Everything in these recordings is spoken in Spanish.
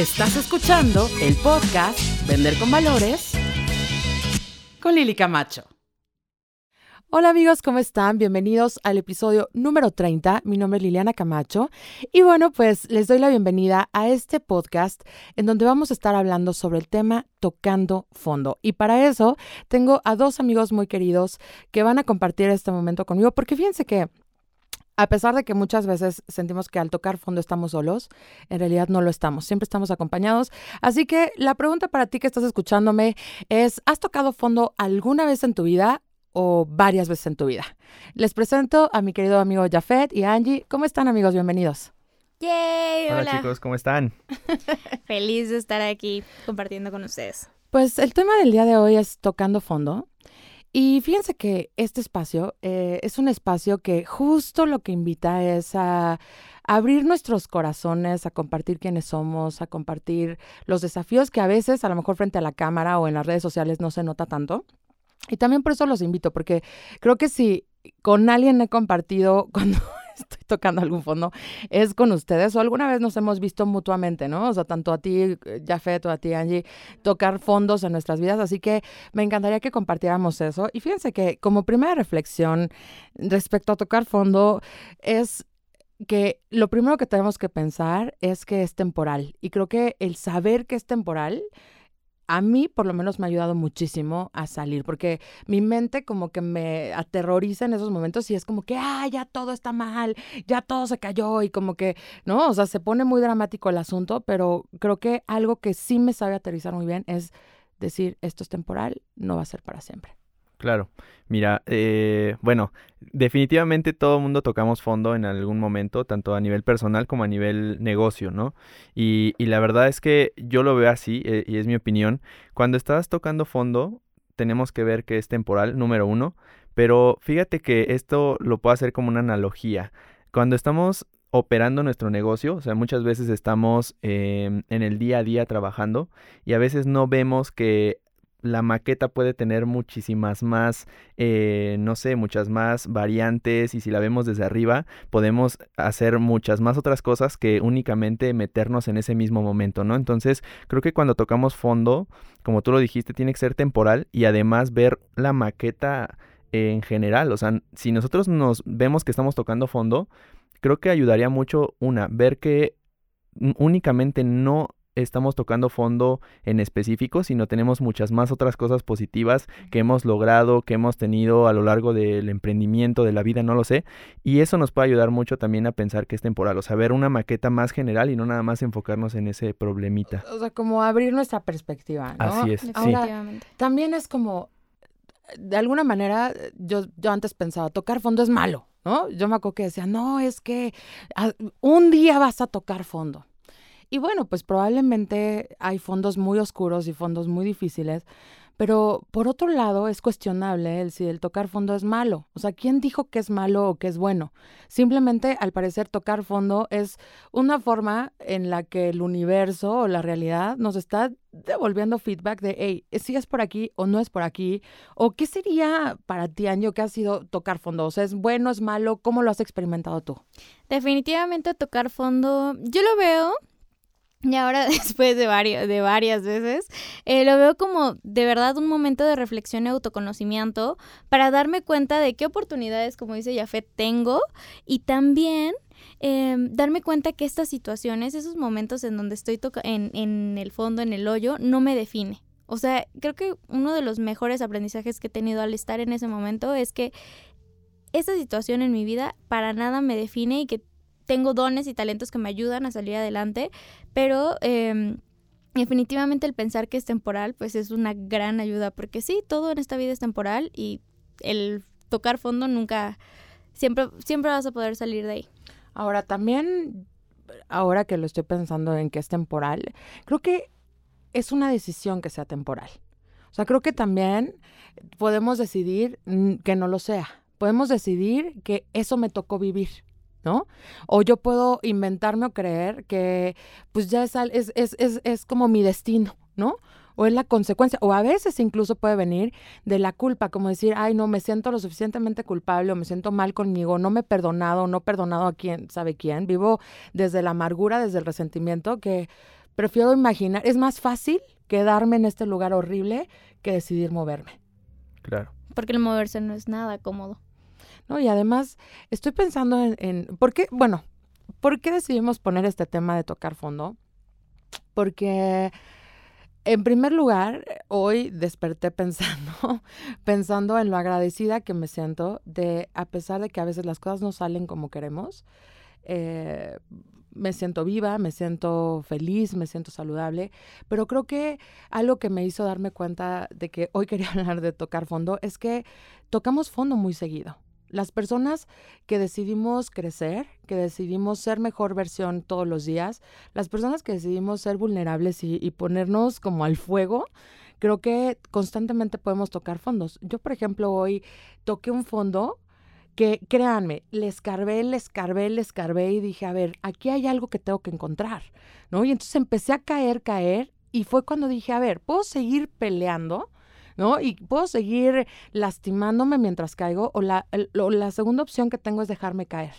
Estás escuchando el podcast Vender con Valores con Lili Camacho. Hola amigos, ¿cómo están? Bienvenidos al episodio número 30. Mi nombre es Liliana Camacho y bueno, pues les doy la bienvenida a este podcast en donde vamos a estar hablando sobre el tema tocando fondo. Y para eso tengo a dos amigos muy queridos que van a compartir este momento conmigo porque fíjense que a pesar de que muchas veces sentimos que al tocar fondo estamos solos, en realidad no lo estamos, siempre estamos acompañados. Así que la pregunta para ti que estás escuchándome es, ¿has tocado fondo alguna vez en tu vida o varias veces en tu vida? Les presento a mi querido amigo Jafet y Angie. ¿Cómo están amigos? Bienvenidos. Yay, Hola, hola. chicos, ¿cómo están? Feliz de estar aquí compartiendo con ustedes. Pues el tema del día de hoy es tocando fondo. Y fíjense que este espacio eh, es un espacio que justo lo que invita es a abrir nuestros corazones, a compartir quiénes somos, a compartir los desafíos que a veces, a lo mejor frente a la cámara o en las redes sociales, no se nota tanto. Y también por eso los invito, porque creo que si con alguien he compartido cuando tocando algún fondo, es con ustedes o alguna vez nos hemos visto mutuamente, ¿no? O sea, tanto a ti, Jafet, o a ti, Angie, tocar fondos en nuestras vidas. Así que me encantaría que compartiéramos eso. Y fíjense que como primera reflexión respecto a tocar fondo es que lo primero que tenemos que pensar es que es temporal. Y creo que el saber que es temporal a mí por lo menos me ha ayudado muchísimo a salir, porque mi mente como que me aterroriza en esos momentos y es como que, ah, ya todo está mal, ya todo se cayó y como que, ¿no? O sea, se pone muy dramático el asunto, pero creo que algo que sí me sabe aterrizar muy bien es decir, esto es temporal, no va a ser para siempre. Claro, mira, eh, bueno, definitivamente todo el mundo tocamos fondo en algún momento, tanto a nivel personal como a nivel negocio, ¿no? Y, y la verdad es que yo lo veo así, eh, y es mi opinión, cuando estás tocando fondo, tenemos que ver que es temporal, número uno, pero fíjate que esto lo puedo hacer como una analogía. Cuando estamos operando nuestro negocio, o sea, muchas veces estamos eh, en el día a día trabajando y a veces no vemos que la maqueta puede tener muchísimas más, eh, no sé, muchas más variantes y si la vemos desde arriba podemos hacer muchas más otras cosas que únicamente meternos en ese mismo momento, ¿no? Entonces creo que cuando tocamos fondo, como tú lo dijiste, tiene que ser temporal y además ver la maqueta en general, o sea, si nosotros nos vemos que estamos tocando fondo, creo que ayudaría mucho una, ver que únicamente no estamos tocando fondo en específico, sino tenemos muchas más otras cosas positivas que hemos logrado, que hemos tenido a lo largo del emprendimiento, de la vida, no lo sé. Y eso nos puede ayudar mucho también a pensar que es temporal, o sea, ver una maqueta más general y no nada más enfocarnos en ese problemita. O sea, como abrir nuestra perspectiva, ¿no? Así es, sí. Definitivamente. También es como, de alguna manera, yo, yo antes pensaba, tocar fondo es malo, ¿no? Yo me acuerdo que decía, no, es que ah, un día vas a tocar fondo. Y bueno, pues probablemente hay fondos muy oscuros y fondos muy difíciles, pero por otro lado es cuestionable el si el tocar fondo es malo. O sea, ¿quién dijo que es malo o que es bueno? Simplemente, al parecer, tocar fondo es una forma en la que el universo o la realidad nos está devolviendo feedback de, hey, si es por aquí o no es por aquí, o qué sería para ti, Año, que ha sido tocar fondo, o sea, es bueno, es malo, ¿cómo lo has experimentado tú? Definitivamente tocar fondo, yo lo veo y ahora después de varias, de varias veces, eh, lo veo como de verdad un momento de reflexión y autoconocimiento para darme cuenta de qué oportunidades, como dice Jafet, tengo y también eh, darme cuenta que estas situaciones, esos momentos en donde estoy en, en el fondo, en el hoyo, no me define. O sea, creo que uno de los mejores aprendizajes que he tenido al estar en ese momento es que esa situación en mi vida para nada me define y que tengo dones y talentos que me ayudan a salir adelante, pero eh, definitivamente el pensar que es temporal, pues es una gran ayuda, porque sí, todo en esta vida es temporal y el tocar fondo nunca, siempre, siempre vas a poder salir de ahí. Ahora también, ahora que lo estoy pensando en que es temporal, creo que es una decisión que sea temporal. O sea, creo que también podemos decidir que no lo sea. Podemos decidir que eso me tocó vivir. ¿No? O yo puedo inventarme o creer que pues ya es, es, es, es, es como mi destino, ¿no? o es la consecuencia, o a veces incluso puede venir de la culpa, como decir, ay, no, me siento lo suficientemente culpable o me siento mal conmigo, no me he perdonado, no he perdonado a quién, sabe quién, vivo desde la amargura, desde el resentimiento, que prefiero imaginar, es más fácil quedarme en este lugar horrible que decidir moverme. Claro. Porque el moverse no es nada cómodo. Y además estoy pensando en, en, ¿por qué? Bueno, ¿por qué decidimos poner este tema de tocar fondo? Porque en primer lugar, hoy desperté pensando, pensando en lo agradecida que me siento de, a pesar de que a veces las cosas no salen como queremos, eh, me siento viva, me siento feliz, me siento saludable, pero creo que algo que me hizo darme cuenta de que hoy quería hablar de tocar fondo es que tocamos fondo muy seguido. Las personas que decidimos crecer, que decidimos ser mejor versión todos los días, las personas que decidimos ser vulnerables y, ponernos como al fuego, creo que constantemente podemos tocar fondos. Yo, por ejemplo, hoy toqué un fondo que, créanme, le escarbé, le escarbé, le escarbé y dije, a ver, aquí hay algo que tengo que encontrar, ¿no? Y entonces empecé a caer, caer, y fue cuando dije, a ver, ¿puedo seguir peleando? ¿No? Y puedo seguir lastimándome mientras caigo o la, la segunda opción que tengo es dejarme caer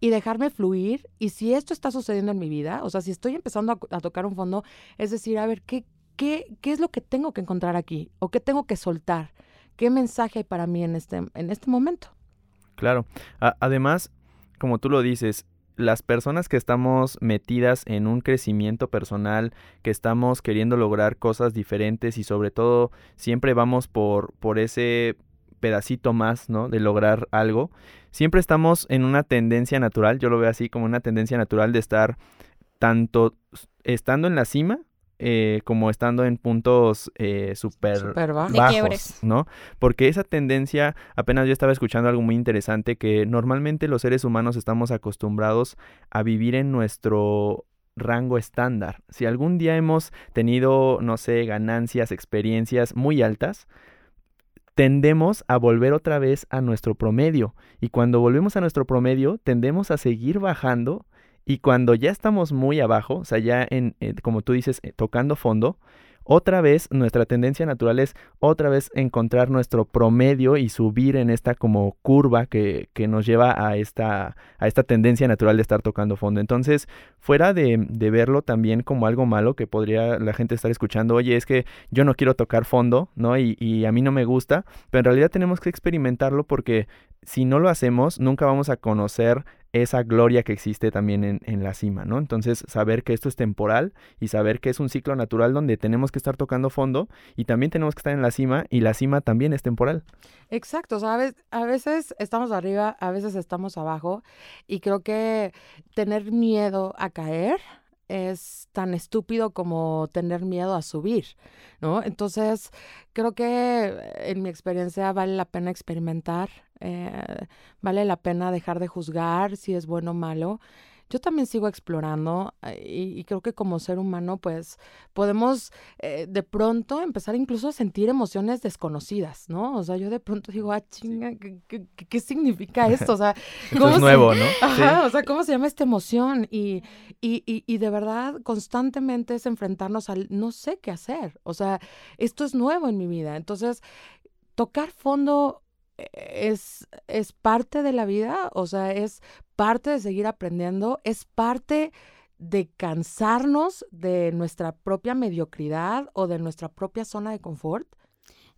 y dejarme fluir. Y si esto está sucediendo en mi vida, o sea, si estoy empezando a, tocar un fondo, es decir, a ver, ¿qué, qué, ¿qué es lo que tengo que encontrar aquí? ¿O qué tengo que soltar? ¿Qué mensaje hay para mí en este, en este momento? Claro. Además, como tú lo dices, las personas que estamos metidas en un crecimiento personal, que estamos queriendo lograr cosas diferentes y sobre todo siempre vamos por, por ese pedacito más, ¿no? De lograr algo. Siempre estamos en una tendencia natural, yo lo veo así como una tendencia natural de estar tanto estando en la cima eh, como estando en puntos eh, súper. De bajos, quiebres. ¿no? Porque esa tendencia, apenas yo estaba escuchando algo muy interesante, que normalmente los seres humanos estamos acostumbrados a vivir en nuestro rango estándar. Si algún día hemos tenido, no sé, ganancias, experiencias muy altas, tendemos a volver otra vez a nuestro promedio. Y cuando volvemos a nuestro promedio, tendemos a seguir bajando y cuando ya estamos muy abajo, o sea, ya en, eh, como tú dices, eh, tocando fondo, otra vez nuestra tendencia natural es otra vez encontrar nuestro promedio y subir en esta como curva que, que nos lleva a esta, a esta tendencia natural de estar tocando fondo. Entonces, fuera de, de verlo también como algo malo que podría la gente estar escuchando, oye, es que yo no quiero tocar fondo, ¿no? Y, y a mí no me gusta, pero en realidad tenemos que experimentarlo porque si no lo hacemos, nunca vamos a conocer esa gloria que existe también en, en, la cima, ¿no? Entonces, saber que esto es temporal y saber que es un ciclo natural donde tenemos que estar tocando fondo y también tenemos que estar en la cima y la cima también es temporal. Exacto, ¿sabes? A veces estamos arriba, a veces estamos abajo y creo que tener miedo a caer es tan estúpido como tener miedo a subir, ¿no? Entonces, creo que en mi experiencia vale la pena experimentar, eh, vale la pena dejar de juzgar si es bueno o malo. Yo también sigo explorando eh, y, y creo que como ser humano pues podemos eh, de pronto empezar incluso a sentir emociones desconocidas, ¿no? O sea, yo de pronto digo, ah, chinga, ¿qué, qué, qué significa esto? O sea, Esto es nuevo, ¿no? Ajá, Sí. o sea, ¿cómo se llama esta emoción? Y, y, y, y de verdad, constantemente es enfrentarnos al no sé qué hacer. O sea, esto es nuevo en mi vida. Entonces, tocar fondo es, es parte de la vida, o sea, es parte de seguir aprendiendo, es parte de cansarnos de nuestra propia mediocridad o de nuestra propia zona de confort.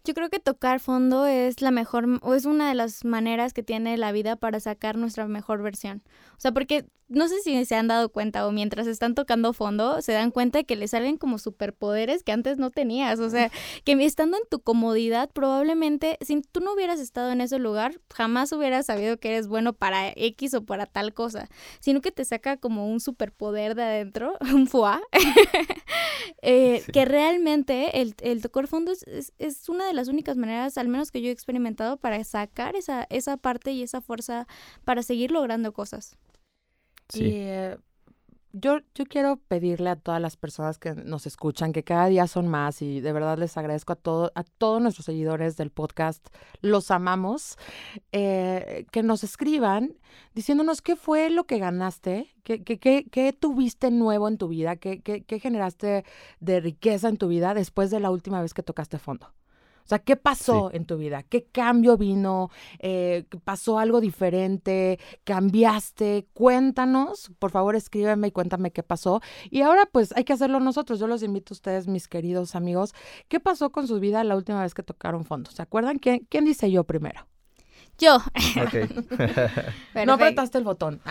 Yo creo que tocar fondo es la mejor o es una de las maneras que tiene la vida para sacar nuestra mejor versión. O sea, porque no sé si se han dado cuenta o mientras están tocando fondo se dan cuenta de que le salen como superpoderes que antes no tenías. O sea, que estando en tu comodidad, probablemente si tú no hubieras estado en ese lugar, jamás hubieras sabido que eres bueno para X o para tal cosa, sino que te saca como un superpoder de adentro, un foie, eh, Sí. que realmente el, el tocar fondo es, es, es una de las únicas maneras, al menos que yo he experimentado, para sacar esa, esa parte y esa fuerza para seguir logrando cosas. Sí. Y eh, yo, yo quiero pedirle a todas las personas que nos escuchan, que cada día son más, y de verdad les agradezco a, todo, a todos nuestros seguidores del podcast, los amamos, eh, que nos escriban diciéndonos qué fue lo que ganaste, qué, qué, qué, qué tuviste nuevo en tu vida, qué, qué, qué generaste de riqueza en tu vida después de la última vez que tocaste fondo. O sea, ¿qué pasó en tu vida? ¿Qué cambio vino? Eh, ¿Pasó algo diferente? ¿Cambiaste? Cuéntanos, por favor, escríbeme y cuéntame qué pasó. Y ahora, pues, hay que hacerlo nosotros. Yo los invito a ustedes, mis queridos amigos. ¿Qué pasó con su vida la última vez que tocaron fondo? ¿Se acuerdan? ¿Quién, quién dice yo primero? Yo. no apretaste el botón.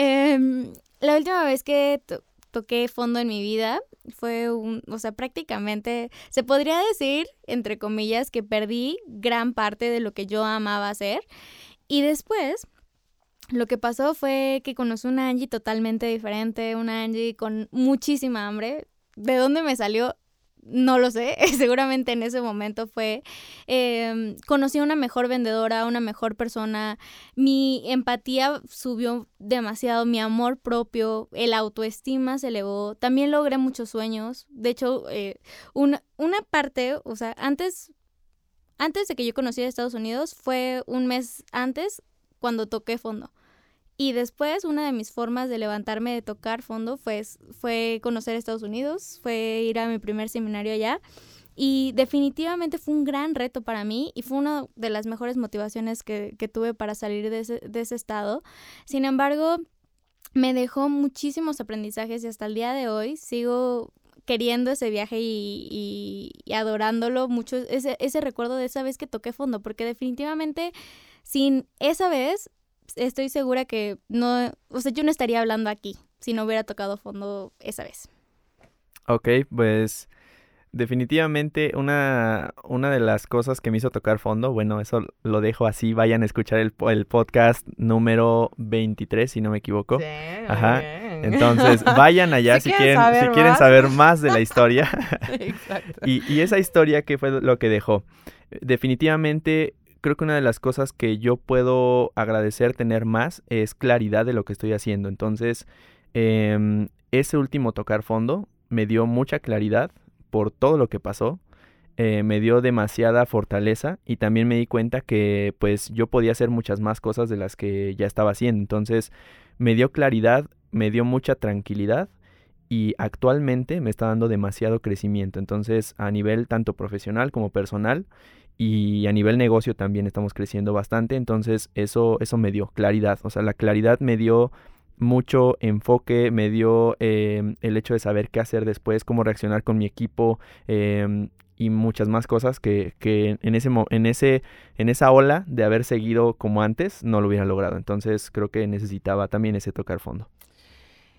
Em, la última vez que toqué fondo en mi vida fue un, o sea, prácticamente se podría decir, entre comillas, que perdí gran parte de lo que yo amaba hacer. Y después, lo que pasó fue que conocí una Angie totalmente diferente, una Angie con muchísima hambre. ¿De dónde me salió? No lo sé, seguramente en ese momento fue, em, conocí a una mejor vendedora, una mejor persona, mi empatía subió demasiado, mi amor propio, el autoestima se elevó, también logré muchos sueños, de hecho, eh, una, una parte, o sea, antes, antes de que yo conociera Estados Unidos, fue un mes antes cuando toqué fondo. Y después una de mis formas de levantarme de tocar fondo fue, fue conocer Estados Unidos, fue ir a mi primer seminario allá. Y definitivamente fue un gran reto para mí y fue una de las mejores motivaciones que, tuve para salir de ese, estado. Sin embargo, me dejó muchísimos aprendizajes y hasta el día de hoy sigo queriendo ese viaje y, y, adorándolo mucho, ese, ese recuerdo de esa vez que toqué fondo, porque definitivamente sin esa vez estoy segura que no, o sea, yo no estaría hablando aquí si no hubiera tocado fondo esa vez. Ok, pues definitivamente una, una de las cosas que me hizo tocar fondo, bueno, eso lo dejo así, vayan a escuchar el, el podcast número 23, si no me equivoco. Sí, Ajá. Entonces, vayan allá si, quieren, saber, si quieren saber más de la historia. Exacto. y, y esa historia, ¿qué fue lo que dejó? Definitivamente creo que una de las cosas que yo puedo agradecer tener más es claridad de lo que estoy haciendo. Entonces, em, ese último tocar fondo me dio mucha claridad por todo lo que pasó. Eh, me dio demasiada fortaleza y también me di cuenta que pues yo podía hacer muchas más cosas de las que ya estaba haciendo. Entonces me dio claridad, me dio mucha tranquilidad y actualmente me está dando demasiado crecimiento. Entonces a nivel tanto profesional como personal y a nivel negocio también estamos creciendo bastante, entonces eso, eso me dio claridad, o sea, la claridad me dio mucho enfoque, me dio em, el hecho de saber qué hacer después, cómo reaccionar con mi equipo em, y muchas más cosas que, que, en, ese, en, ese, en esa ola de haber seguido como antes no lo hubiera logrado. Entonces creo que necesitaba también ese tocar fondo.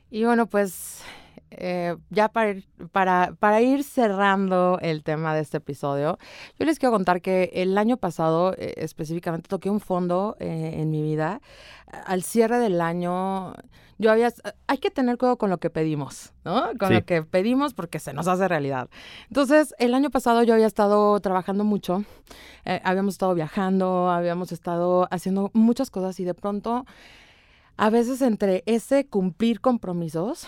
Y bueno, pues eh, ya para ir, para, para ir cerrando el tema de este episodio, yo les quiero contar que el año pasado eh, específicamente toqué un fondo eh, en mi vida. Al cierre del año, yo había, hay que tener cuidado con lo que pedimos, ¿no? Con lo que pedimos porque se nos hace realidad. Entonces, el año pasado yo había estado trabajando mucho, habíamos estado viajando, habíamos estado haciendo muchas cosas y de pronto, a veces entre ese cumplir compromisos,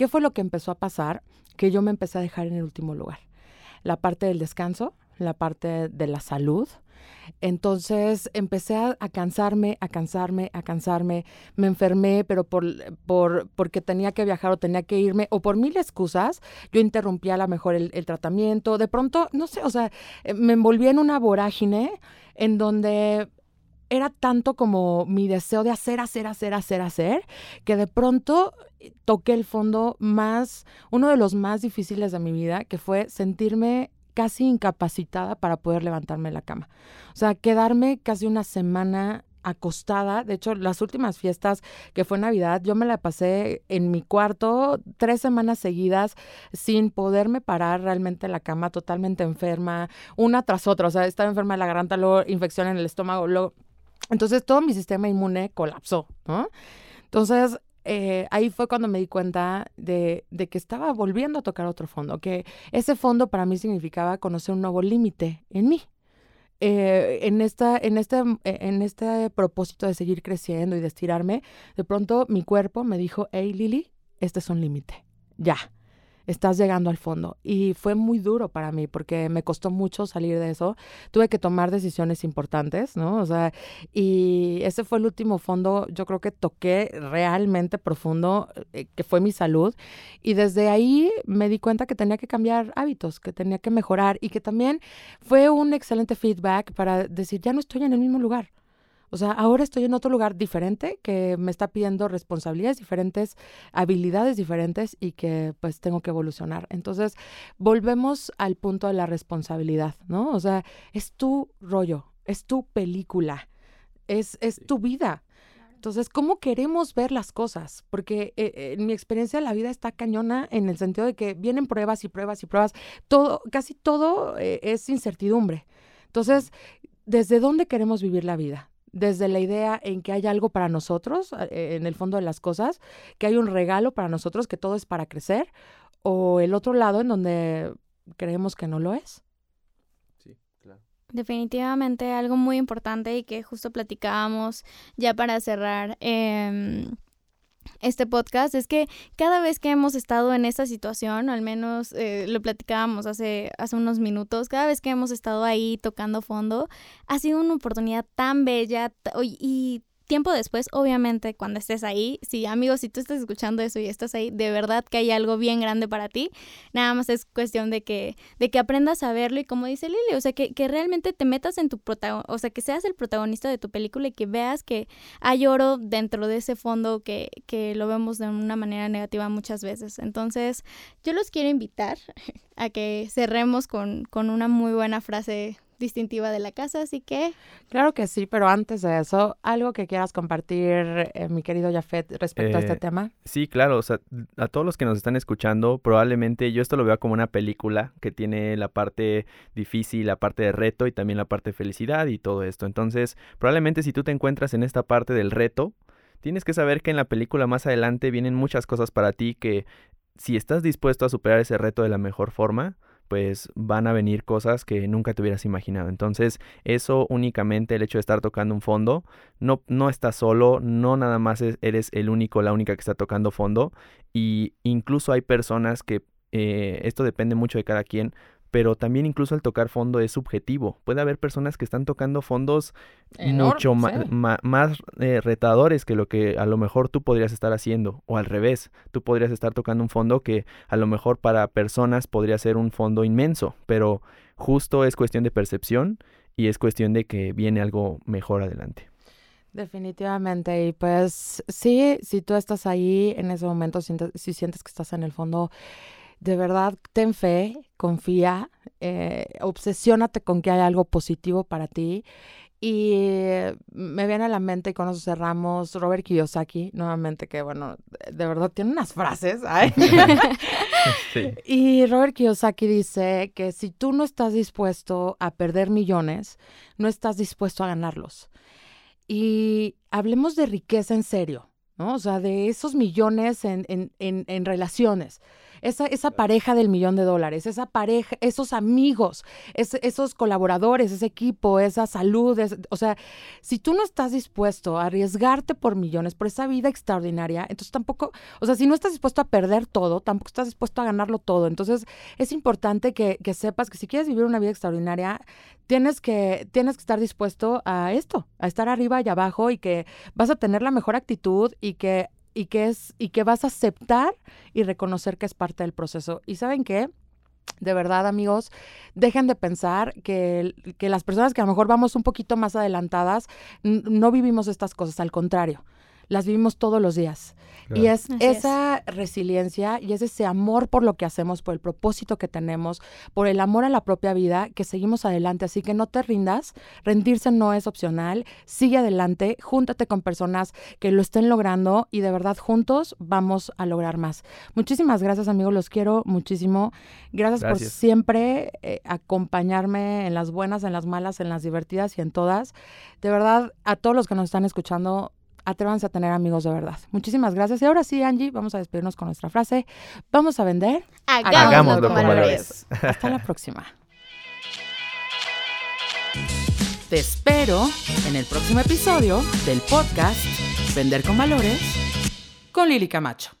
¿Qué fue lo que empezó a pasar? Que yo me empecé a dejar en el último lugar. La parte del descanso, la parte de la salud. Entonces empecé a, cansarme, a cansarme, a cansarme. Me enfermé, pero por, por, porque tenía que viajar o tenía que irme, o por mil excusas, yo interrumpía a lo mejor el, el tratamiento. De pronto, no sé, o sea, eh, me envolví en una vorágine en donde era tanto como mi deseo de hacer, hacer, hacer, hacer, hacer, que de pronto toqué el fondo más, uno de los más difíciles de mi vida, que fue sentirme casi incapacitada para poder levantarme de la cama. O sea, quedarme casi una semana acostada. De hecho, las últimas fiestas que fue Navidad, yo me la pasé en mi cuarto tres semanas seguidas sin poderme parar realmente en la cama, totalmente enferma, una tras otra. O sea, estaba enferma de la garganta, luego infección en el estómago, luego entonces todo mi sistema inmune colapsó, ¿no? Entonces eh, ahí fue cuando me di cuenta de, que estaba volviendo a tocar otro fondo, que ese fondo para mí significaba conocer un nuevo límite en mí. Eh, en, esta, en, este, en este propósito de seguir creciendo y de estirarme, de pronto mi cuerpo me dijo, hey Lili, este es un límite, ya. Estás llegando al fondo. Y fue muy duro para mí porque me costó mucho salir de eso. Tuve que tomar decisiones importantes, ¿no? O sea, y ese fue el último fondo, yo creo que toqué realmente profundo, eh, que fue mi salud. Y desde ahí me di cuenta que tenía que cambiar hábitos, que tenía que mejorar y que también fue un excelente feedback para decir, ya no estoy en el mismo lugar. O sea, ahora estoy en otro lugar diferente que me está pidiendo responsabilidades diferentes, habilidades diferentes y que pues tengo que evolucionar. Entonces, volvemos al punto de la responsabilidad, ¿no? O sea, es tu rollo, es tu película, es, es tu vida. Entonces, ¿cómo queremos ver las cosas? Porque eh, en mi experiencia la vida está cañona en el sentido de que vienen pruebas y pruebas y pruebas. Todo, casi todo eh, es incertidumbre. Entonces, ¿desde dónde queremos vivir la vida? Desde la idea en que hay algo para nosotros, eh, en el fondo de las cosas, que hay un regalo para nosotros, que todo es para crecer, o el otro lado en donde creemos que no lo es. Sí, claro. Definitivamente algo muy importante y que justo platicábamos ya para cerrar. Eh, este podcast es que cada vez que hemos estado en esta situación, o al menos eh, lo platicábamos hace, hace unos minutos, cada vez que hemos estado ahí tocando fondo, ha sido una oportunidad tan bella y tiempo después, obviamente, cuando estés ahí, si amigos, si tú estás escuchando eso y estás ahí, de verdad que hay algo bien grande para ti, nada más es cuestión de que, de que aprendas a verlo y como dice Lili, o sea, que, que realmente te metas en tu protagonista, o sea, que seas el protagonista de tu película y que veas que hay oro dentro de ese fondo que, que lo vemos de una manera negativa muchas veces. Entonces, yo los quiero invitar a que cerremos con, con una muy buena frase distintiva de la casa, así que... Claro que sí, pero antes de eso, ¿algo que quieras compartir, eh, mi querido Jafet, respecto a este eh, tema? Sí, claro, o sea, a todos los que nos están escuchando, probablemente yo esto lo veo como una película que tiene la parte difícil, la parte de reto y también la parte de felicidad y todo esto. Entonces, probablemente si tú te encuentras en esta parte del reto, tienes que saber que en la película más adelante vienen muchas cosas para ti que si estás dispuesto a superar ese reto de la mejor forma, pues van a venir cosas que nunca te hubieras imaginado. Entonces, eso únicamente el hecho de estar tocando un fondo, no, no estás solo, no nada más eres el único, la única que está tocando fondo, y incluso hay personas que, eh, esto depende mucho de cada quien, pero también incluso al tocar fondo es subjetivo. Puede haber personas que están tocando fondos mucho más eh, retadores que lo que a lo mejor tú podrías estar haciendo, o al revés, tú podrías estar tocando un fondo que a lo mejor para personas podría ser un fondo inmenso, pero justo es cuestión de percepción y es cuestión de que viene algo mejor adelante. Definitivamente, y pues sí, si tú estás ahí en ese momento, si sientes que estás en el fondo, de verdad, ten fe, confía, eh, obsesiónate con que hay algo positivo para ti. Y me viene a la mente, y con eso cerramos, Robert Kiyosaki, nuevamente, que bueno, de verdad tiene unas frases. Y Robert Kiyosaki dice que si tú no estás dispuesto a perder millones, no estás dispuesto a ganarlos. Y hablemos de riqueza en serio, ¿no? O sea, de esos millones en, en, en, en relaciones esa, esa pareja del millón de dólares, esa pareja, esos amigos, esos colaboradores, ese equipo, esa salud, o sea, si tú no estás dispuesto a arriesgarte por millones, por esa vida extraordinaria, entonces tampoco, o sea, si no estás dispuesto a perder todo, tampoco estás dispuesto a ganarlo todo. Entonces es importante que, que sepas que si quieres vivir una vida extraordinaria, tienes que, tienes que estar dispuesto a esto, a estar arriba y abajo y que vas a tener la mejor actitud y que y que es y que vas a aceptar y reconocer que es parte del proceso. ¿Y saben qué? De verdad, amigos, dejen de pensar que, que las personas que a lo mejor vamos un poquito más adelantadas no vivimos estas cosas, al contrario las vivimos todos los días. Y es esa resiliencia y es ese amor por lo que hacemos, por el propósito que tenemos, por el amor a la propia vida, que seguimos adelante. Así que no te rindas, rendirse no es opcional, sigue adelante, júntate con personas que lo estén logrando y de verdad juntos vamos a lograr más. Muchísimas gracias amigos, los quiero muchísimo. Gracias, por siempre eh, acompañarme en las buenas, en las malas, en las divertidas y en todas. De verdad, a todos los que nos están escuchando, atrévanse a tener amigos de verdad. Muchísimas gracias. Y ahora sí, Angie, vamos a despedirnos con nuestra frase. Vamos a vender. Hagámoslo, con, valores. Hasta la próxima. Te espero en el próximo episodio del podcast Vender con Valores con Lili Camacho.